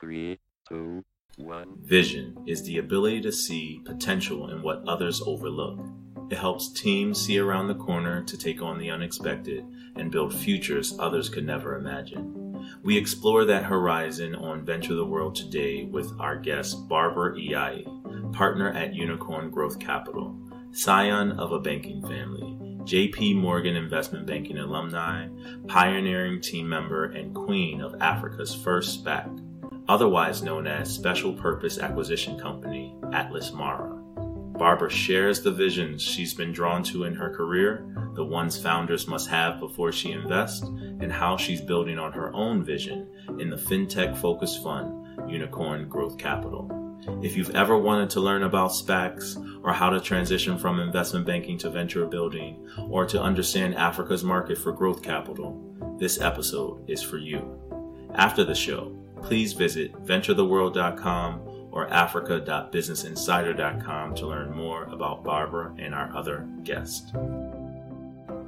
Three, two, one. Vision is the ability to see potential in what others overlook. It helps teams see around the corner to take on the unexpected and build futures others could never imagine. We explore that horizon on Venture the World today with our guest Barbara Iyayi, partner at Unicorn Growth Capital, scion of a banking family, JP Morgan Investment Banking alumni, pioneering team member, and queen of Africa's first SPAC, otherwise known as Special Purpose Acquisition Company, Atlas Mara. Barbara shares the visions she's been drawn to in her career, the ones founders must have before she invests, and how she's building on her own vision in the fintech focused fund, Unicorn Growth Capital. If you've ever wanted to learn about SPACs or how to transition from investment banking to venture building or to understand Africa's market for growth capital, this episode is for you. After the show, please visit venturetheworld.com or africa.businessinsider.com to learn more about Barbara and our other guests.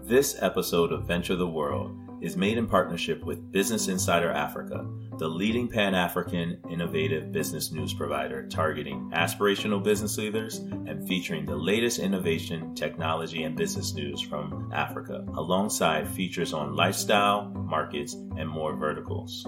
This episode of Venture the World is made in partnership with Business Insider Africa, the leading Pan African innovative business news provider targeting aspirational business leaders and featuring the latest innovation, technology, and business news from Africa, alongside features on lifestyle, markets, and more verticals.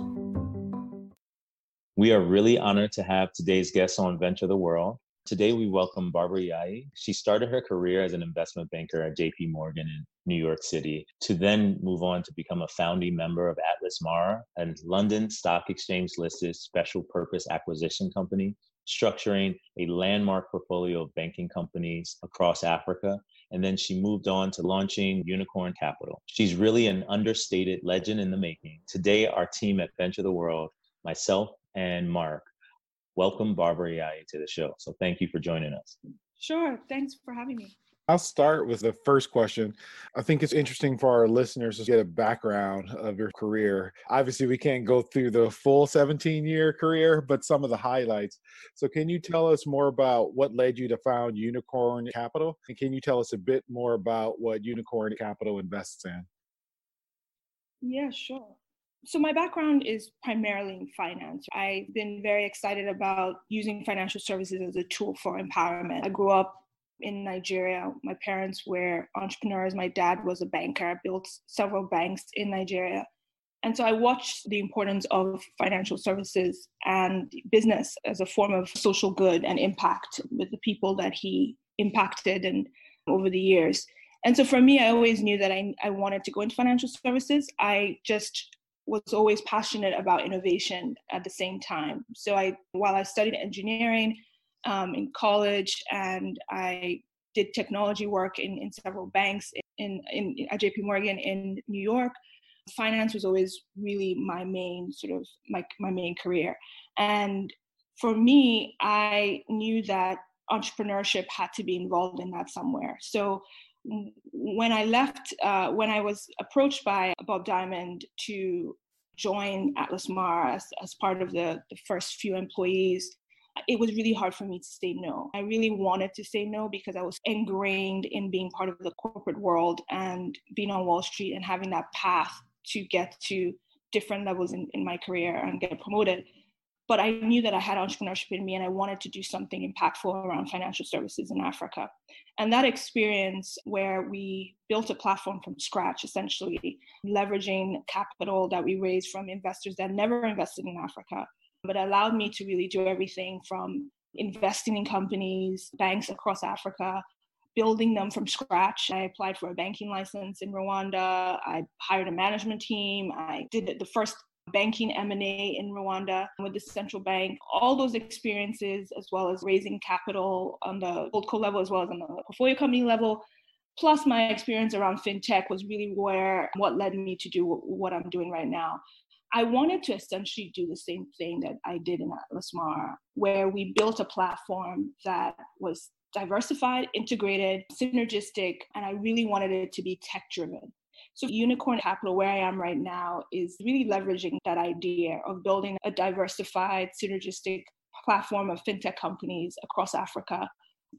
We are really honored to have today's guest on Venture the World. Today, we welcome Barbara Iyayi. She started her career as an investment banker at JP Morgan in New York City to then move on to become a founding member of Atlas Mara, a London Stock Exchange listed special purpose acquisition company, structuring a landmark portfolio of banking companies across Africa. And then she moved on to launching Unicorn Capital. She's really an understated legend in the making. Today, our team at Venture the World, myself, and Mark. Welcome Barbara Iyayi to the show. So thank you for joining us. Sure. Thanks for having me. I'll start with the first question. I think it's interesting for our listeners to get a background of your career. Obviously, we can't go through the full 17 year career, but some of the highlights. So, can you tell us more about what led you to found Unicorn Capital? And can you tell us a bit more about what Unicorn Capital invests in? Yeah, sure. So, my background is primarily in finance. I've been very excited about using financial services as a tool for empowerment. I grew up in Nigeria. My parents were entrepreneurs. My dad was a banker, built several banks in Nigeria. And so I watched the importance of financial services and business as a form of social good and impact with the people that he impacted and over the years. And so for me, I always knew that I, I wanted to go into financial services. I just was always passionate about innovation at the same time. So I, while I studied engineering um, in college, and I did technology work in, in several banks in, in at JP Morgan in New York. Finance was always really my main sort of my my main career, and for me, I knew that entrepreneurship had to be involved in that somewhere. So when I left, uh, when I was approached by Bob Diamond to join Atlas Mara as, as part of the, the first few employees, it was really hard for me to say no. I really wanted to say no because I was ingrained in being part of the corporate world and being on Wall Street and having that path to get to different levels in, in my career and get promoted but I knew that I had entrepreneurship in me and I wanted to do something impactful around financial services in Africa. And that experience, where we built a platform from scratch, essentially leveraging capital that we raised from investors that never invested in Africa, but allowed me to really do everything from investing in companies, banks across Africa, building them from scratch. I applied for a banking license in Rwanda. I hired a management team. I did the first banking M&A in Rwanda with the central bank. All those experiences, as well as raising capital on the holdco level, as well as on the portfolio company level, plus my experience around fintech was really where what led me to do what I'm doing right now. I wanted to essentially do the same thing that I did in Atlas Mara, where we built a platform that was diversified, integrated, synergistic, and I really wanted it to be tech driven. So, Unicorn Capital, where I am right now, is really leveraging that idea of building a diversified, synergistic platform of fintech companies across Africa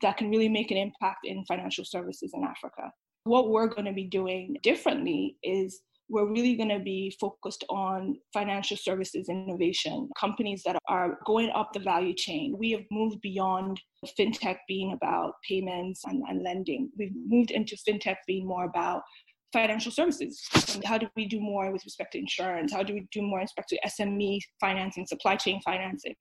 that can really make an impact in financial services in Africa. What we're going to be doing differently is we're really going to be focused on financial services innovation, companies that are going up the value chain. We have moved beyond fintech being about payments and, and lending. We've moved into fintech being more about financial services. How do we do more with respect to insurance? How do we do more with respect to SME financing, supply chain financing?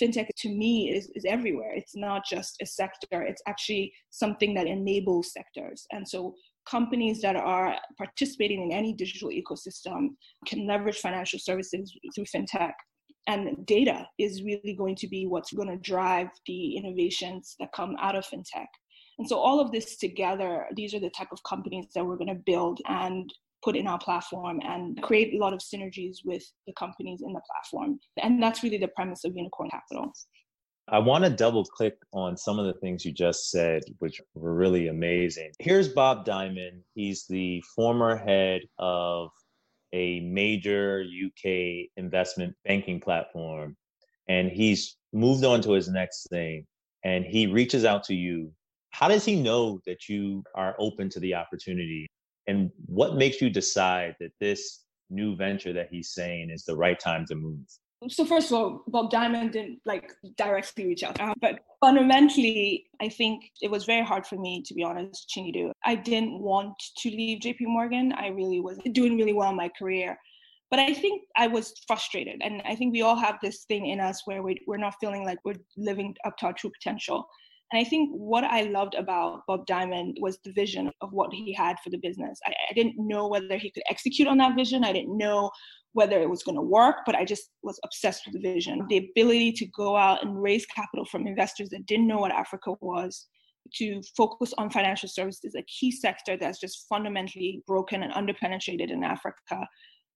Fintech to me is, is everywhere. It's not just a sector, it's actually something that enables sectors. And so companies that are participating in any digital ecosystem can leverage financial services through fintech. And data is really going to be what's going to drive the innovations that come out of fintech. And so, all of this together, these are the type of companies that we're going to build and put in our platform and create a lot of synergies with the companies in the platform. And that's really the premise of Unicorn Capital. I want to double click on some of the things you just said, which were really amazing. Here's Bob Diamond. He's the former head of a major UK investment banking platform, and he's moved on to his next thing. And he reaches out to you. How does he know that you are open to the opportunity? And what makes you decide that this new venture that he's saying is the right time to move? so first of all, Bob Diamond didn't like directly reach out, but fundamentally, I think it was very hard for me to be honest, Chinedu. I didn't want to leave JP Morgan. I really was doing really well in my career. But I think I was frustrated. And I think we all have this thing in us where we, we're not feeling like we're living up to our true potential. And I think what I loved about Bob Diamond was the vision of what he had for the business. I, I didn't know whether he could execute on that vision. I didn't know whether it was going to work, but I just was obsessed with the vision. The ability to go out and raise capital from investors that didn't know what Africa was, to focus on financial services, a key sector that's just fundamentally broken and underpenetrated in Africa,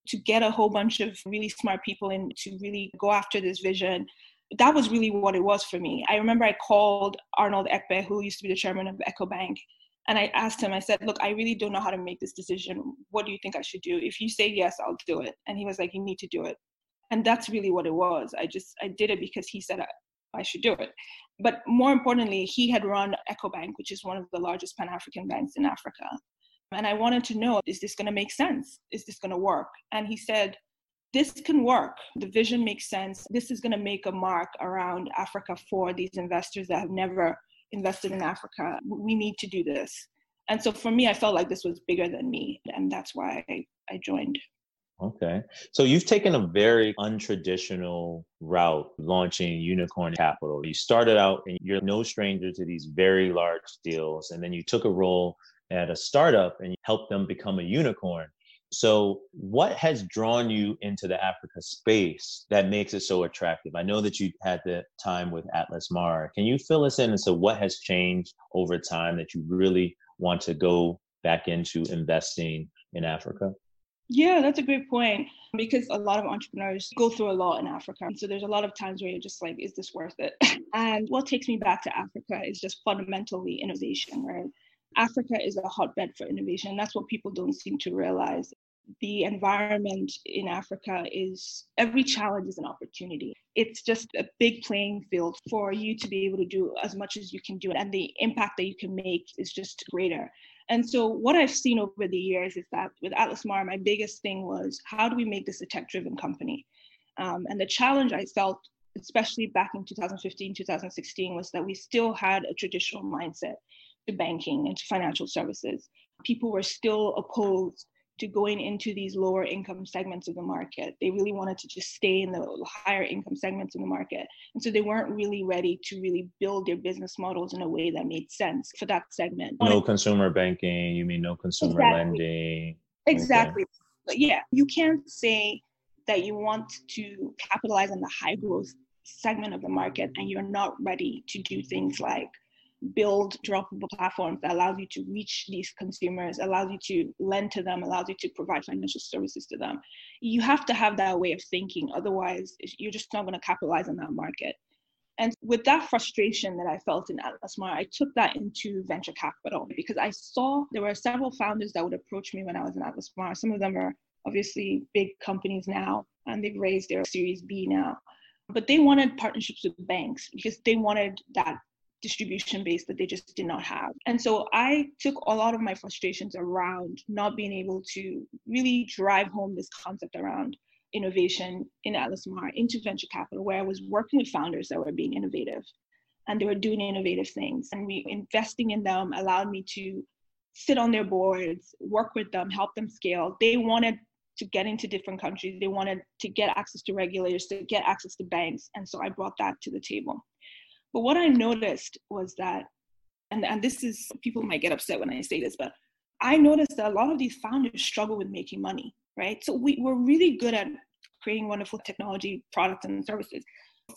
to get a whole bunch of really smart people in to really go after this vision. That was really what it was for me. I remember I called Arnold Ekpe, who used to be the chairman of EcoBank, and I asked him, I said, Look, I really don't know how to make this decision. What do you think I should do? If you say yes, I'll do it. And he was like, You need to do it. And that's really what it was. I just, I did it because he said I, I should do it. But more importantly, he had run EcoBank, which is one of the largest Pan African banks in Africa. And I wanted to know, is this going to make sense? Is this going to work? And he said, this can work. The vision makes sense. This is going to make a mark around Africa for these investors that have never invested in Africa. We need to do this. And so for me, I felt like this was bigger than me. And that's why I, I joined. Okay. So you've taken a very untraditional route launching Unicorn Capital. You started out and you're no stranger to these very large deals. And then you took a role at a startup and helped them become a unicorn. So, what has drawn you into the Africa space that makes it so attractive? I know that you had the time with Atlas Mara. Can you fill us in as to what has changed over time that you really want to go back into investing in Africa? Yeah, that's a great point because a lot of entrepreneurs go through a lot in Africa. So there's a lot of times where you're just like, is this worth it? And what takes me back to Africa is just fundamentally innovation, right? Africa is a hotbed for innovation. That's what people don't seem to realize. The environment in Africa is every challenge is an opportunity. It's just a big playing field for you to be able to do as much as you can do, and the impact that you can make is just greater. And so, what I've seen over the years is that with Atlas Mara, my biggest thing was how do we make this a tech driven company? Um, and the challenge I felt, especially back in 2015, 2016, was that we still had a traditional mindset to banking and to financial services. People were still opposed to going into these lower income segments of the market. They really wanted to just stay in the higher income segments of the market. And so they weren't really ready to really build their business models in a way that made sense for that segment. No consumer banking, you mean no consumer exactly. lending? Exactly. Okay. Yeah, you can't say that you want to capitalize on the high growth segment of the market and you're not ready to do things like build droppable platforms that allows you to reach these consumers, allows you to lend to them, allows you to provide financial services to them. You have to have that way of thinking. Otherwise, you're just not going to capitalize on that market. And with that frustration that I felt in Atlas Mara, I took that into venture capital because I saw there were several founders that would approach me when I was in Atlas Mara. Some of them are obviously big companies now, and they've raised their Series B now. But they wanted partnerships with banks because they wanted that distribution base that they just did not have. And so I took a lot of my frustrations around not being able to really drive home this concept around innovation in Atlas Mara into venture capital, where I was working with founders that were being innovative and they were doing innovative things. And we investing in them allowed me to sit on their boards, work with them, help them scale. They wanted to get into different countries. They wanted to get access to regulators, to get access to banks. And so I brought that to the table. But what I noticed was that, and, and this is, people might get upset when I say this, but I noticed that a lot of these founders struggle with making money, right? So we, we're really good at creating wonderful technology products and services.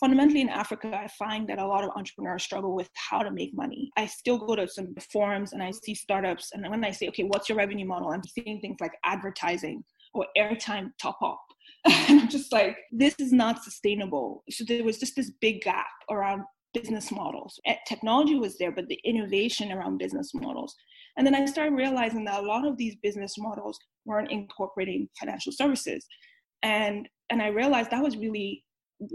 Fundamentally, in Africa, I find that a lot of entrepreneurs struggle with how to make money. I still go to some forums and I see startups, and when I say, okay, what's your revenue model? I'm seeing things like advertising or airtime top up. and I'm just like, this is not sustainable. So there was just this big gap around business models. Eh, technology was there, but the innovation around business models. And then I started realizing that a lot of these business models weren't incorporating financial services. And and I realized that was really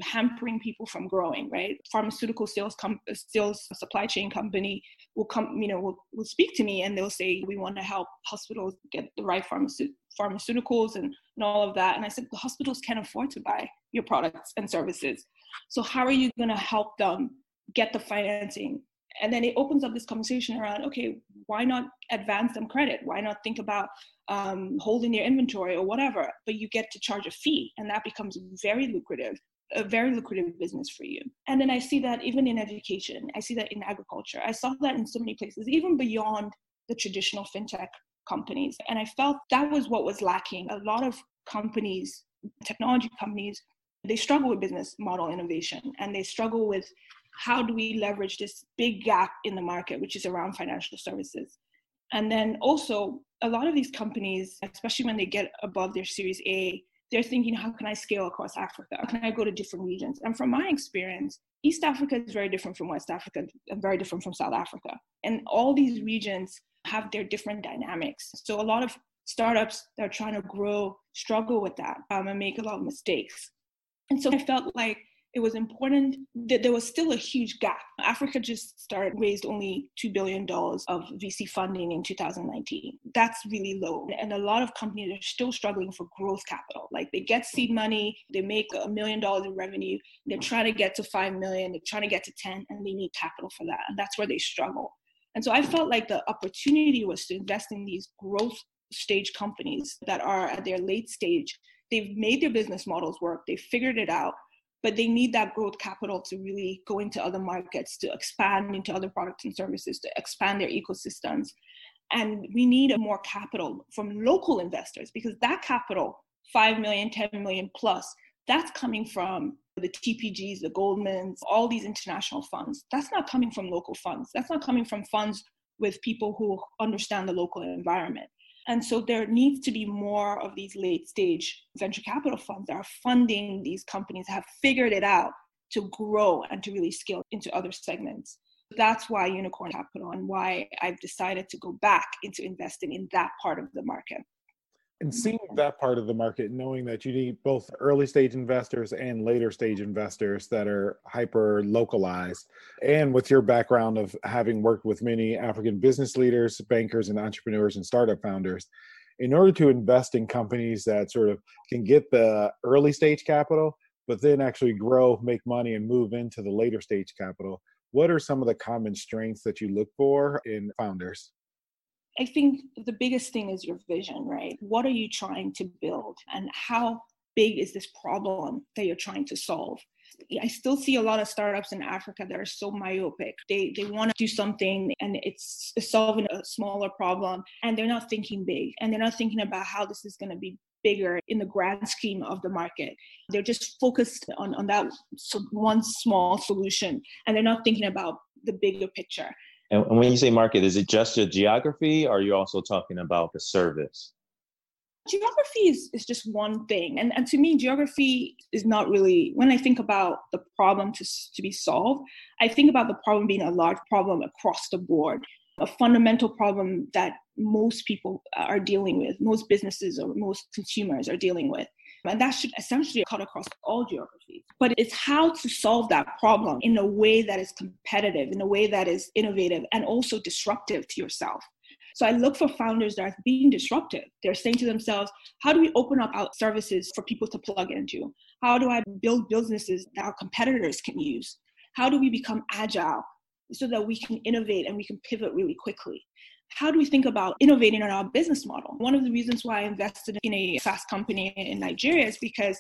hampering people from growing, right? Pharmaceutical sales com- sales supply chain company will come, you know, will, will speak to me and they'll say, we want to help hospitals get the right pharmace- pharmaceuticals and, and all of that. And I said, the hospitals can't afford to buy your products and services. So how are you going to help them get the financing? And then it opens up this conversation around, okay, why not advance them credit? Why not think about um, holding their inventory or whatever? But you get to charge a fee, and that becomes very lucrative a very lucrative business for you. And then I see that even in education, I see that in agriculture, I saw that in so many places, even beyond the traditional fintech companies. And I felt that was what was lacking. A lot of companies, technology companies, they struggle with business model innovation and they struggle with how do we leverage this big gap in the market, which is around financial services. And then also, a lot of these companies, especially when they get above their Series A, they're thinking, how can I scale across Africa? How can I go to different regions? And from my experience, East Africa is very different from West Africa and very different from South Africa. And all these regions have their different dynamics. So a lot of startups that are trying to grow struggle with that um, and make a lot of mistakes. And so I felt like it was important that there was still a huge gap. Africa just started raised only $2 billion of VC funding in 2019. That's really low. And a lot of companies are still struggling for growth capital. Like they get seed money, they make a million dollars in revenue, they're trying to get to 5 million, they're trying to get to 10, and they need capital for that. And that's where they struggle. And so I felt like the opportunity was to invest in these growth stage companies that are at their late stage. They've made their business models work, they've figured it out but they need that growth capital to really go into other markets, to expand into other products and services, to expand their ecosystems. And we need more capital from local investors because that capital, 5 million, 10 million plus, that's coming from the TPGs, the Goldmans, all these international funds. That's not coming from local funds. That's not coming from funds with people who understand the local environment. And so there needs to be more of these late stage venture capital funds that are funding these companies, that have figured it out to grow and to really scale into other segments. That's why Unicorn Capital and why I've decided to go back into investing in that part of the market and mm-hmm. seeing that part of the market knowing that you need both early stage investors and later stage investors that are hyper localized and with your background of having worked with many african business leaders bankers and entrepreneurs and startup founders in order to invest in companies that sort of can get the early stage capital but then actually grow make money and move into the later stage capital what are some of the common strengths that you look for in founders I think the biggest thing is your vision, right? What are you trying to build and how big is this problem that you're trying to solve? I still see a lot of startups in Africa that are so myopic. They they want to do something and it's solving a smaller problem and they're not thinking big and they're not thinking about how this is going to be bigger in the grand scheme of the market. They're just focused on, on that one small solution and they're not thinking about the bigger picture. And when you say market, is it just a geography or are you also talking about the service? Geography is, is just one thing. And, and to me, geography is not really, when I think about the problem to, to be solved, I think about the problem being a large problem across the board, a fundamental problem that most people are dealing with, most businesses or most consumers are dealing with. And that should essentially cut across all geographies. But it's how to solve that problem in a way that is competitive, in a way that is innovative, and also disruptive to yourself. So I look for founders that are being disruptive. They're saying to themselves, how do we open up our services for people to plug into? How do I build businesses that our competitors can use? How do we become agile so that we can innovate and we can pivot really quickly? How do we think about innovating on our business model? One of the reasons why I invested in a SaaS company in Nigeria is because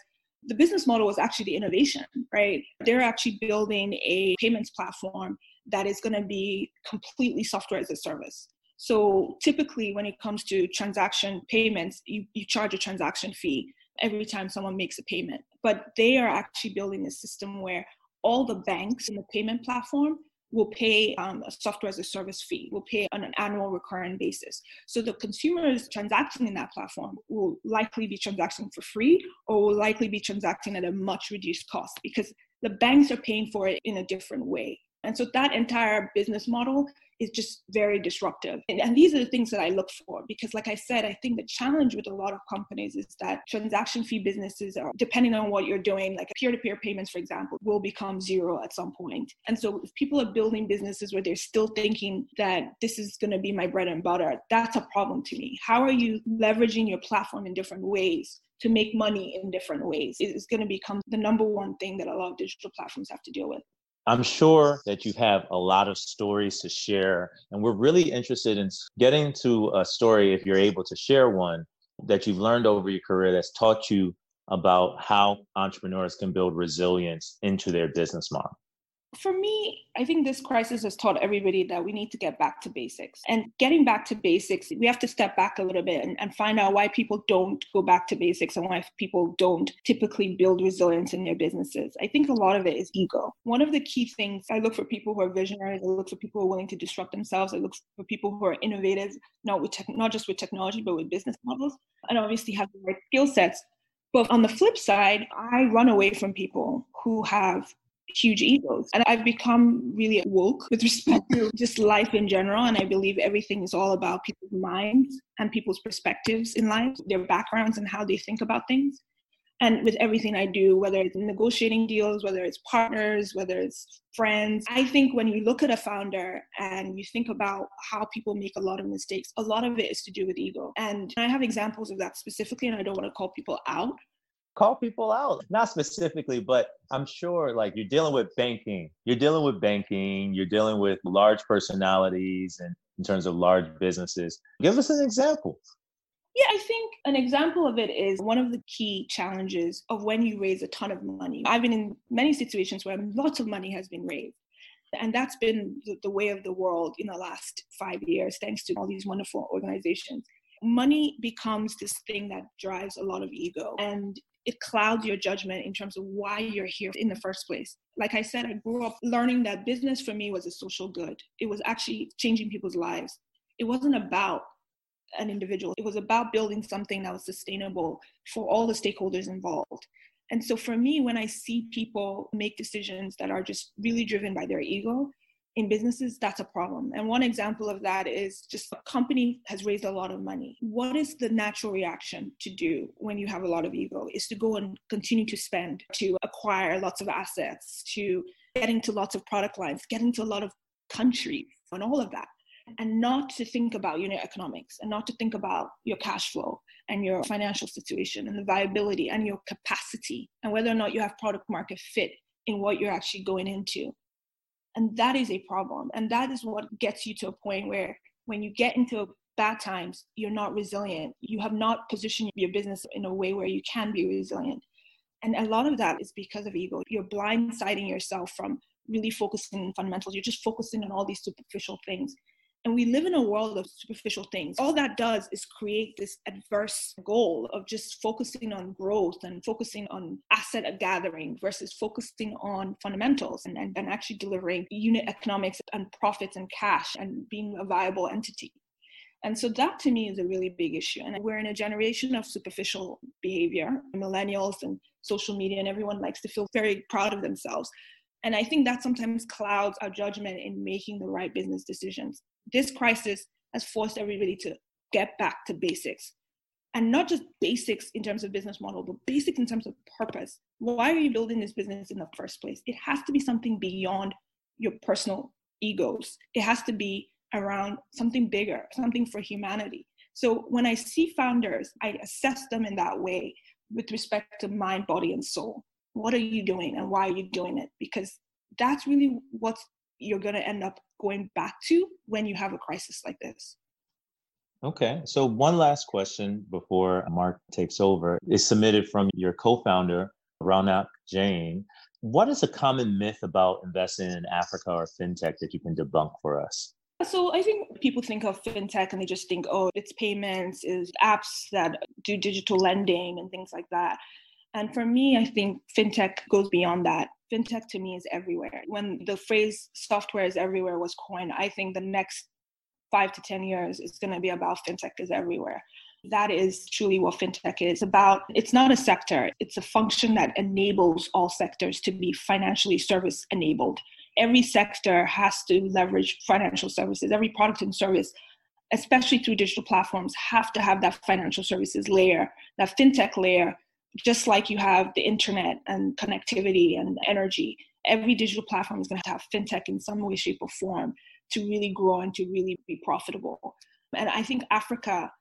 the business model was actually the innovation, right? They're actually building a payments platform that is going to be completely software as a service. So typically, when it comes to transaction payments, you, you charge a transaction fee every time someone makes a payment. But they are actually building a system where all the banks in the payment platform will pay um, a software as a service fee, will pay on an annual recurring basis. So the consumers transacting in that platform will likely be transacting for free or will likely be transacting at a much reduced cost because the banks are paying for it in a different way. And so that entire business model is just very disruptive. And, and, these are the things that I look for because, like I said, I think the challenge with a lot of companies is that transaction fee businesses are, depending on what you're doing, like peer to peer payments, for example, will become zero at some point. And so, if people are building businesses where they're still thinking that this is going to be my bread and butter, that's a problem to me. How are you leveraging your platform in different ways? To make money in different ways is going to become the number one thing that a lot of digital platforms have to deal with. I'm sure that you have a lot of stories to share, and we're really interested in getting to a story, if you're able to share one, that you've learned over your career that's taught you about how entrepreneurs can build resilience into their business model for me, I think this crisis has taught everybody that we need to get back to basics. And getting back to basics, we have to step back a little bit and, and, find out why people don't go back to basics and why people don't typically build resilience in their businesses. I think a lot of it is ego. One of the key things I look for people who are visionaries, I look for people who are willing to disrupt themselves, I look for people who are innovative, not with not just with technology, but with business models, and obviously have the right skill sets. But on the flip side, I run away from people who have huge egos. And I've become really woke with respect to just life in general. And I believe everything is all about people's minds and people's perspectives in life, their backgrounds and how they think about things. And with everything I do, whether it's negotiating deals, whether it's partners, whether it's friends, I think when you look at a founder and you think about how people make a lot of mistakes, a lot of it is to do with ego. And I have examples of that specifically, and I don't want to call people out call people out not specifically but i'm sure like you're dealing with banking you're dealing with banking you're dealing with large personalities and in terms of large businesses give us an example yeah, I think an example of it is one of the key challenges of when you raise a ton of money. I've been in many situations where lots of money has been raised. And that's been the, way of the world in the last five years, thanks to all these wonderful organizations money becomes this thing that drives a lot of ego. And it clouds your judgment in terms of why you're here in the first place. Like I said, I grew up learning that business for me was a social good. It was actually changing people's lives. It wasn't about an individual, it was about building something that was sustainable for all the stakeholders involved. And so for me, when I see people make decisions that are just really driven by their ego, in businesses, that's a problem. And one example of that is just a company has raised a lot of money. What is the natural reaction to do when you have a lot of ego? Is to go and continue to spend, to acquire lots of assets, to get into lots of product lines, get into a lot of countries, and all of that. And not to think about unit economics and not to think about your cash flow and your financial situation and the viability and your capacity and whether or not you have product market fit in what you're actually going into and that is a problem. And that is what gets you to a point where when you get into bad times, you're not resilient. You have not positioned your business in a way where you can be resilient. And a lot of that is because of ego. You're blindsiding yourself from really focusing on fundamentals. You're just focusing on all these superficial things. And we live in a world of superficial things. All that does is create this adverse goal of just focusing on growth and focusing on asset gathering versus focusing on fundamentals and, and, and actually delivering unit economics and profits and cash and being a viable entity. And so that to me is a really big issue. And we're in a generation of superficial behavior, millennials and social media, and everyone likes to feel very proud of themselves. And I think that sometimes clouds our judgment in making the right business decisions this crisis has forced everybody to get back to basics. and not just basics in terms of business model, but basics in terms of purpose. Why are you building this business in the first place? It has to be something beyond your personal egos. It has to be around something bigger, something for humanity. So when I see founders, I assess them in that way with respect to mind, body, and soul. What are you doing and why are you doing it? Because that's really what you're going to end up going back to when you have a crisis like this. Okay, so one last question before Mark takes over is submitted from your co founder, Raunak Jain. What is a common myth about investing in Africa or fintech that you can debunk for us? So I think people think of fintech and they just think, oh, it's payments, is apps that do digital lending and things like that. And for me, I think fintech goes beyond that. Fintech to me is everywhere. When the phrase software is everywhere was coined, I think the next five to 10 years is going to be about fintech is everywhere. That is truly what fintech is about. It's not a sector, it's a function that enables all sectors to be financially service enabled every sector has to leverage financial services. Every product and service, especially through digital platforms, have to have that financial services layer, that fintech layer, just like you have the internet and connectivity and energy. Every digital platform is going to have fintech in some way, shape, or form to really grow and to really be profitable. And I think Africa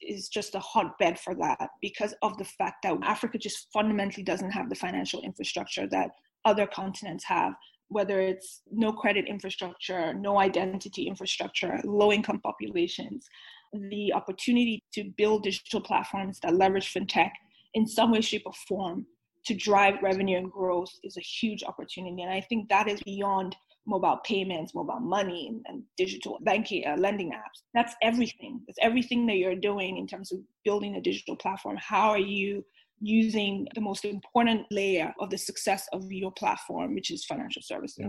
is just a hotbed for that because of the fact that Africa just fundamentally doesn't have the financial infrastructure that other continents have whether it's no credit infrastructure, no identity infrastructure, low income populations, the opportunity to build digital platforms that leverage fintech in some way, shape, or form to drive revenue and growth is a huge opportunity. And I think that is beyond mobile payments, mobile money, and digital banking, uh, lending apps. That's everything. That's everything that you're doing in terms of building a digital platform. How are you using the most important layer of the success of your platform, which is financial services. Yeah.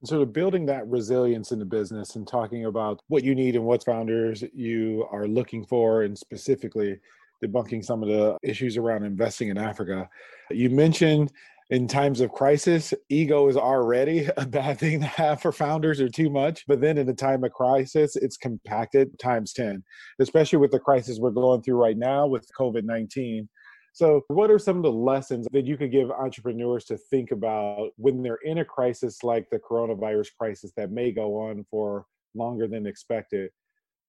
And sort of building that resilience in the business and talking about what you need and what founders you are looking for, and specifically debunking some of the issues around investing in Africa. You mentioned in times of crisis, ego is already a bad thing to have for founders or too much. But then in a time of crisis, it's compacted times 10, especially with the crisis we're going through right now with COVID 19. So, what are some of the lessons that you could give entrepreneurs to think about when they're in a crisis like the coronavirus crisis that may go on for longer than expected,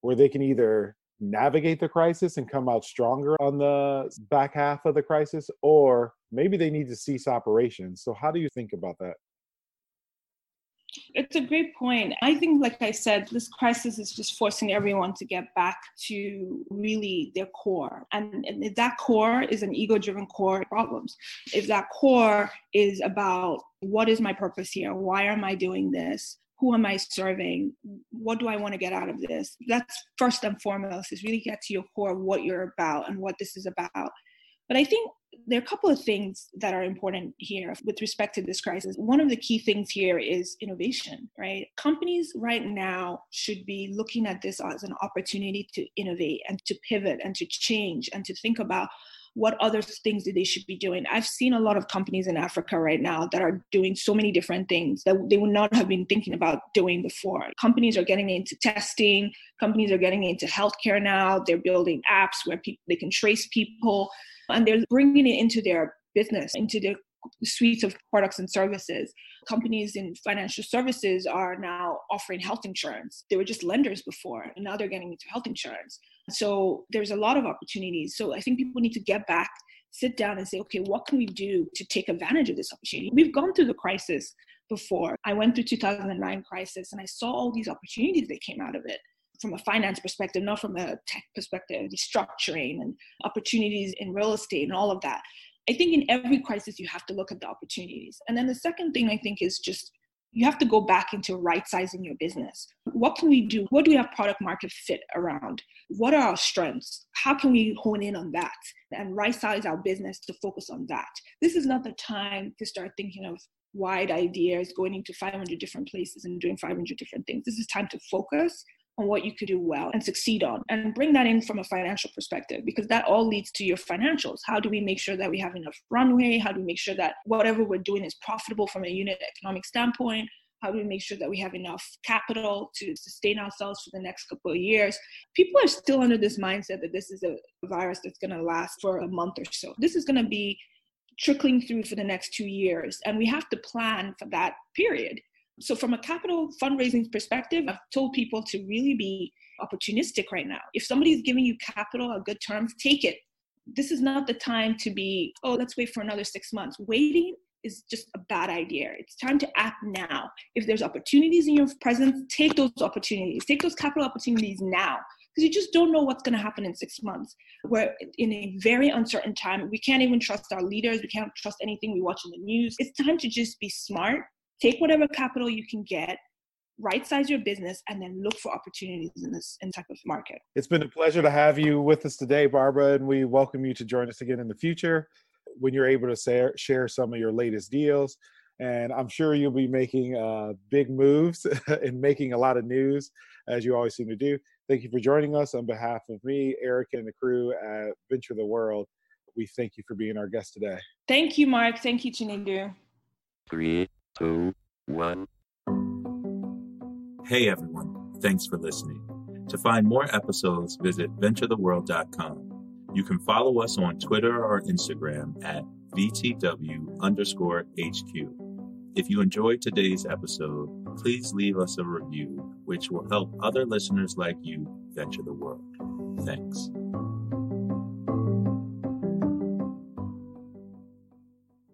where they can either navigate the crisis and come out stronger on the back half of the crisis, or maybe they need to cease operations? So, how do you think about that? It's a great point. I think, like I said, this crisis is just forcing everyone to get back to really their core. And, and that core is an ego driven core, problems. If that core is about what is my purpose here? Why am I doing this? Who am I serving? What do I want to get out of this? That's first and foremost, is really get to your core what you're about and what this is about. But I think there are a couple of things that are important here with respect to this crisis. One of the key things here is innovation, right? Companies right now should be looking at this as an opportunity to innovate and to pivot and to change and to think about what other things that they should be doing. I've seen a lot of companies in Africa right now that are doing so many different things that they would not have been thinking about doing before. Companies are getting into testing, companies are getting into healthcare now. They're building apps where people they can trace people and they're bringing it into their business, into their suites of products and services. Companies in financial services are now offering health insurance. They were just lenders before, and now they're getting into health insurance. So there's a lot of opportunities. So I think people need to get back, sit down, and say, okay, what can we do to take advantage of this opportunity? We've gone through the crisis before. I went through 2009 crisis, and I saw all these opportunities that came out of it from a finance perspective, not from a tech perspective, restructuring and opportunities in real estate and all of that. I think in every crisis, you have to look at the opportunities. And then the second thing I think is just you have to go back into right sizing your business. What can we do? What do we have product market fit around? What are our strengths? How can we hone in on that and right size our business to focus on that? This is not the time to start thinking of wide ideas, going into 500 different places and doing 500 different things. This is time to focus on what you could do well and succeed on and bring that in from a financial perspective because that all leads to your financials how do we make sure that we have enough runway how do we make sure that whatever we're doing is profitable from a unit economic standpoint How do we make sure that we have enough capital to sustain ourselves for the next couple of years? People are still under this mindset that this is a virus that's going to last for a month or so. This is going to be trickling through for the next two years, and we have to plan for that period. So, from a capital fundraising perspective, I've told people to really be opportunistic right now. If somebody's giving you capital on good terms, take it. This is not the time to be, oh, let's wait for another six months. Waiting is just a bad idea. It's time to act now. If there's opportunities in your presence, take those opportunities. Take those capital opportunities now because you just don't know what's going to happen in six months. We're in a very uncertain time. We can't even trust our leaders. We can't trust anything we watch in the news. It's time to just be smart. Take whatever capital you can get right size your business and then look for opportunities in this in type of market. It's been a pleasure to have you with us today barbara and we welcome you to join us again in the future when you're able to say, share some of your latest deals. And i'm sure you'll be making uh, big moves and making a lot of news as you always seem to do. Thank you for joining us. On behalf of me eric and the crew at venture the world we thank you for being our guest today. Thank you mark. Thank you Chinedu. Three, two, one. Hey everyone, thanks for listening. To find more episodes, visit venturetheworld.com. You can follow us on Twitter or Instagram at VTW underscore HQ. If you enjoyed today's episode, please leave us a review, which will help other listeners like you venture the world. Thanks.